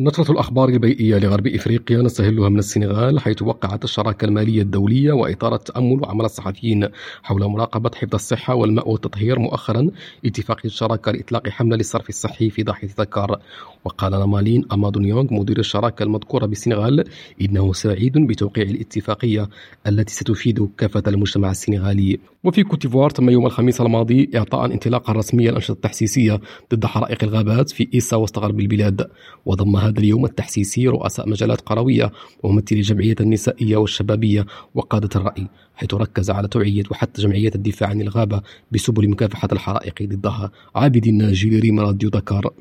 نشرة الأخبار البيئية لغرب إفريقيا نستهلها من السنغال حيث وقعت الشراكة المالية الدولية وإطار التأمل وعمل الصحفيين حول مراقبة حفظ الصحة والماء والتطهير مؤخرا اتفاقية الشراكة لإطلاق حملة للصرف الصحي في ضاحية ذكار وقال نمالين أمادون يونغ مدير الشراكة المذكورة بالسنغال إنه سعيد بتوقيع الاتفاقية التي ستفيد كافة المجتمع السنغالي. وفي كوتيفوار تم يوم الخميس الماضي إعطاء انطلاقا رسميا الأنشطة التحسيسية ضد حرائق الغابات في إيسا وسط غرب البلاد وضم هذا اليوم التحسيسي رؤساء مجالات قروية وممثلي الجمعية النسائية والشبابية وقادة الرأي حيث ركز على توعية وحتى جمعية الدفاع عن الغابة بسبل مكافحة الحرائق ضدها. عابد الناجي لريم راديو دكار.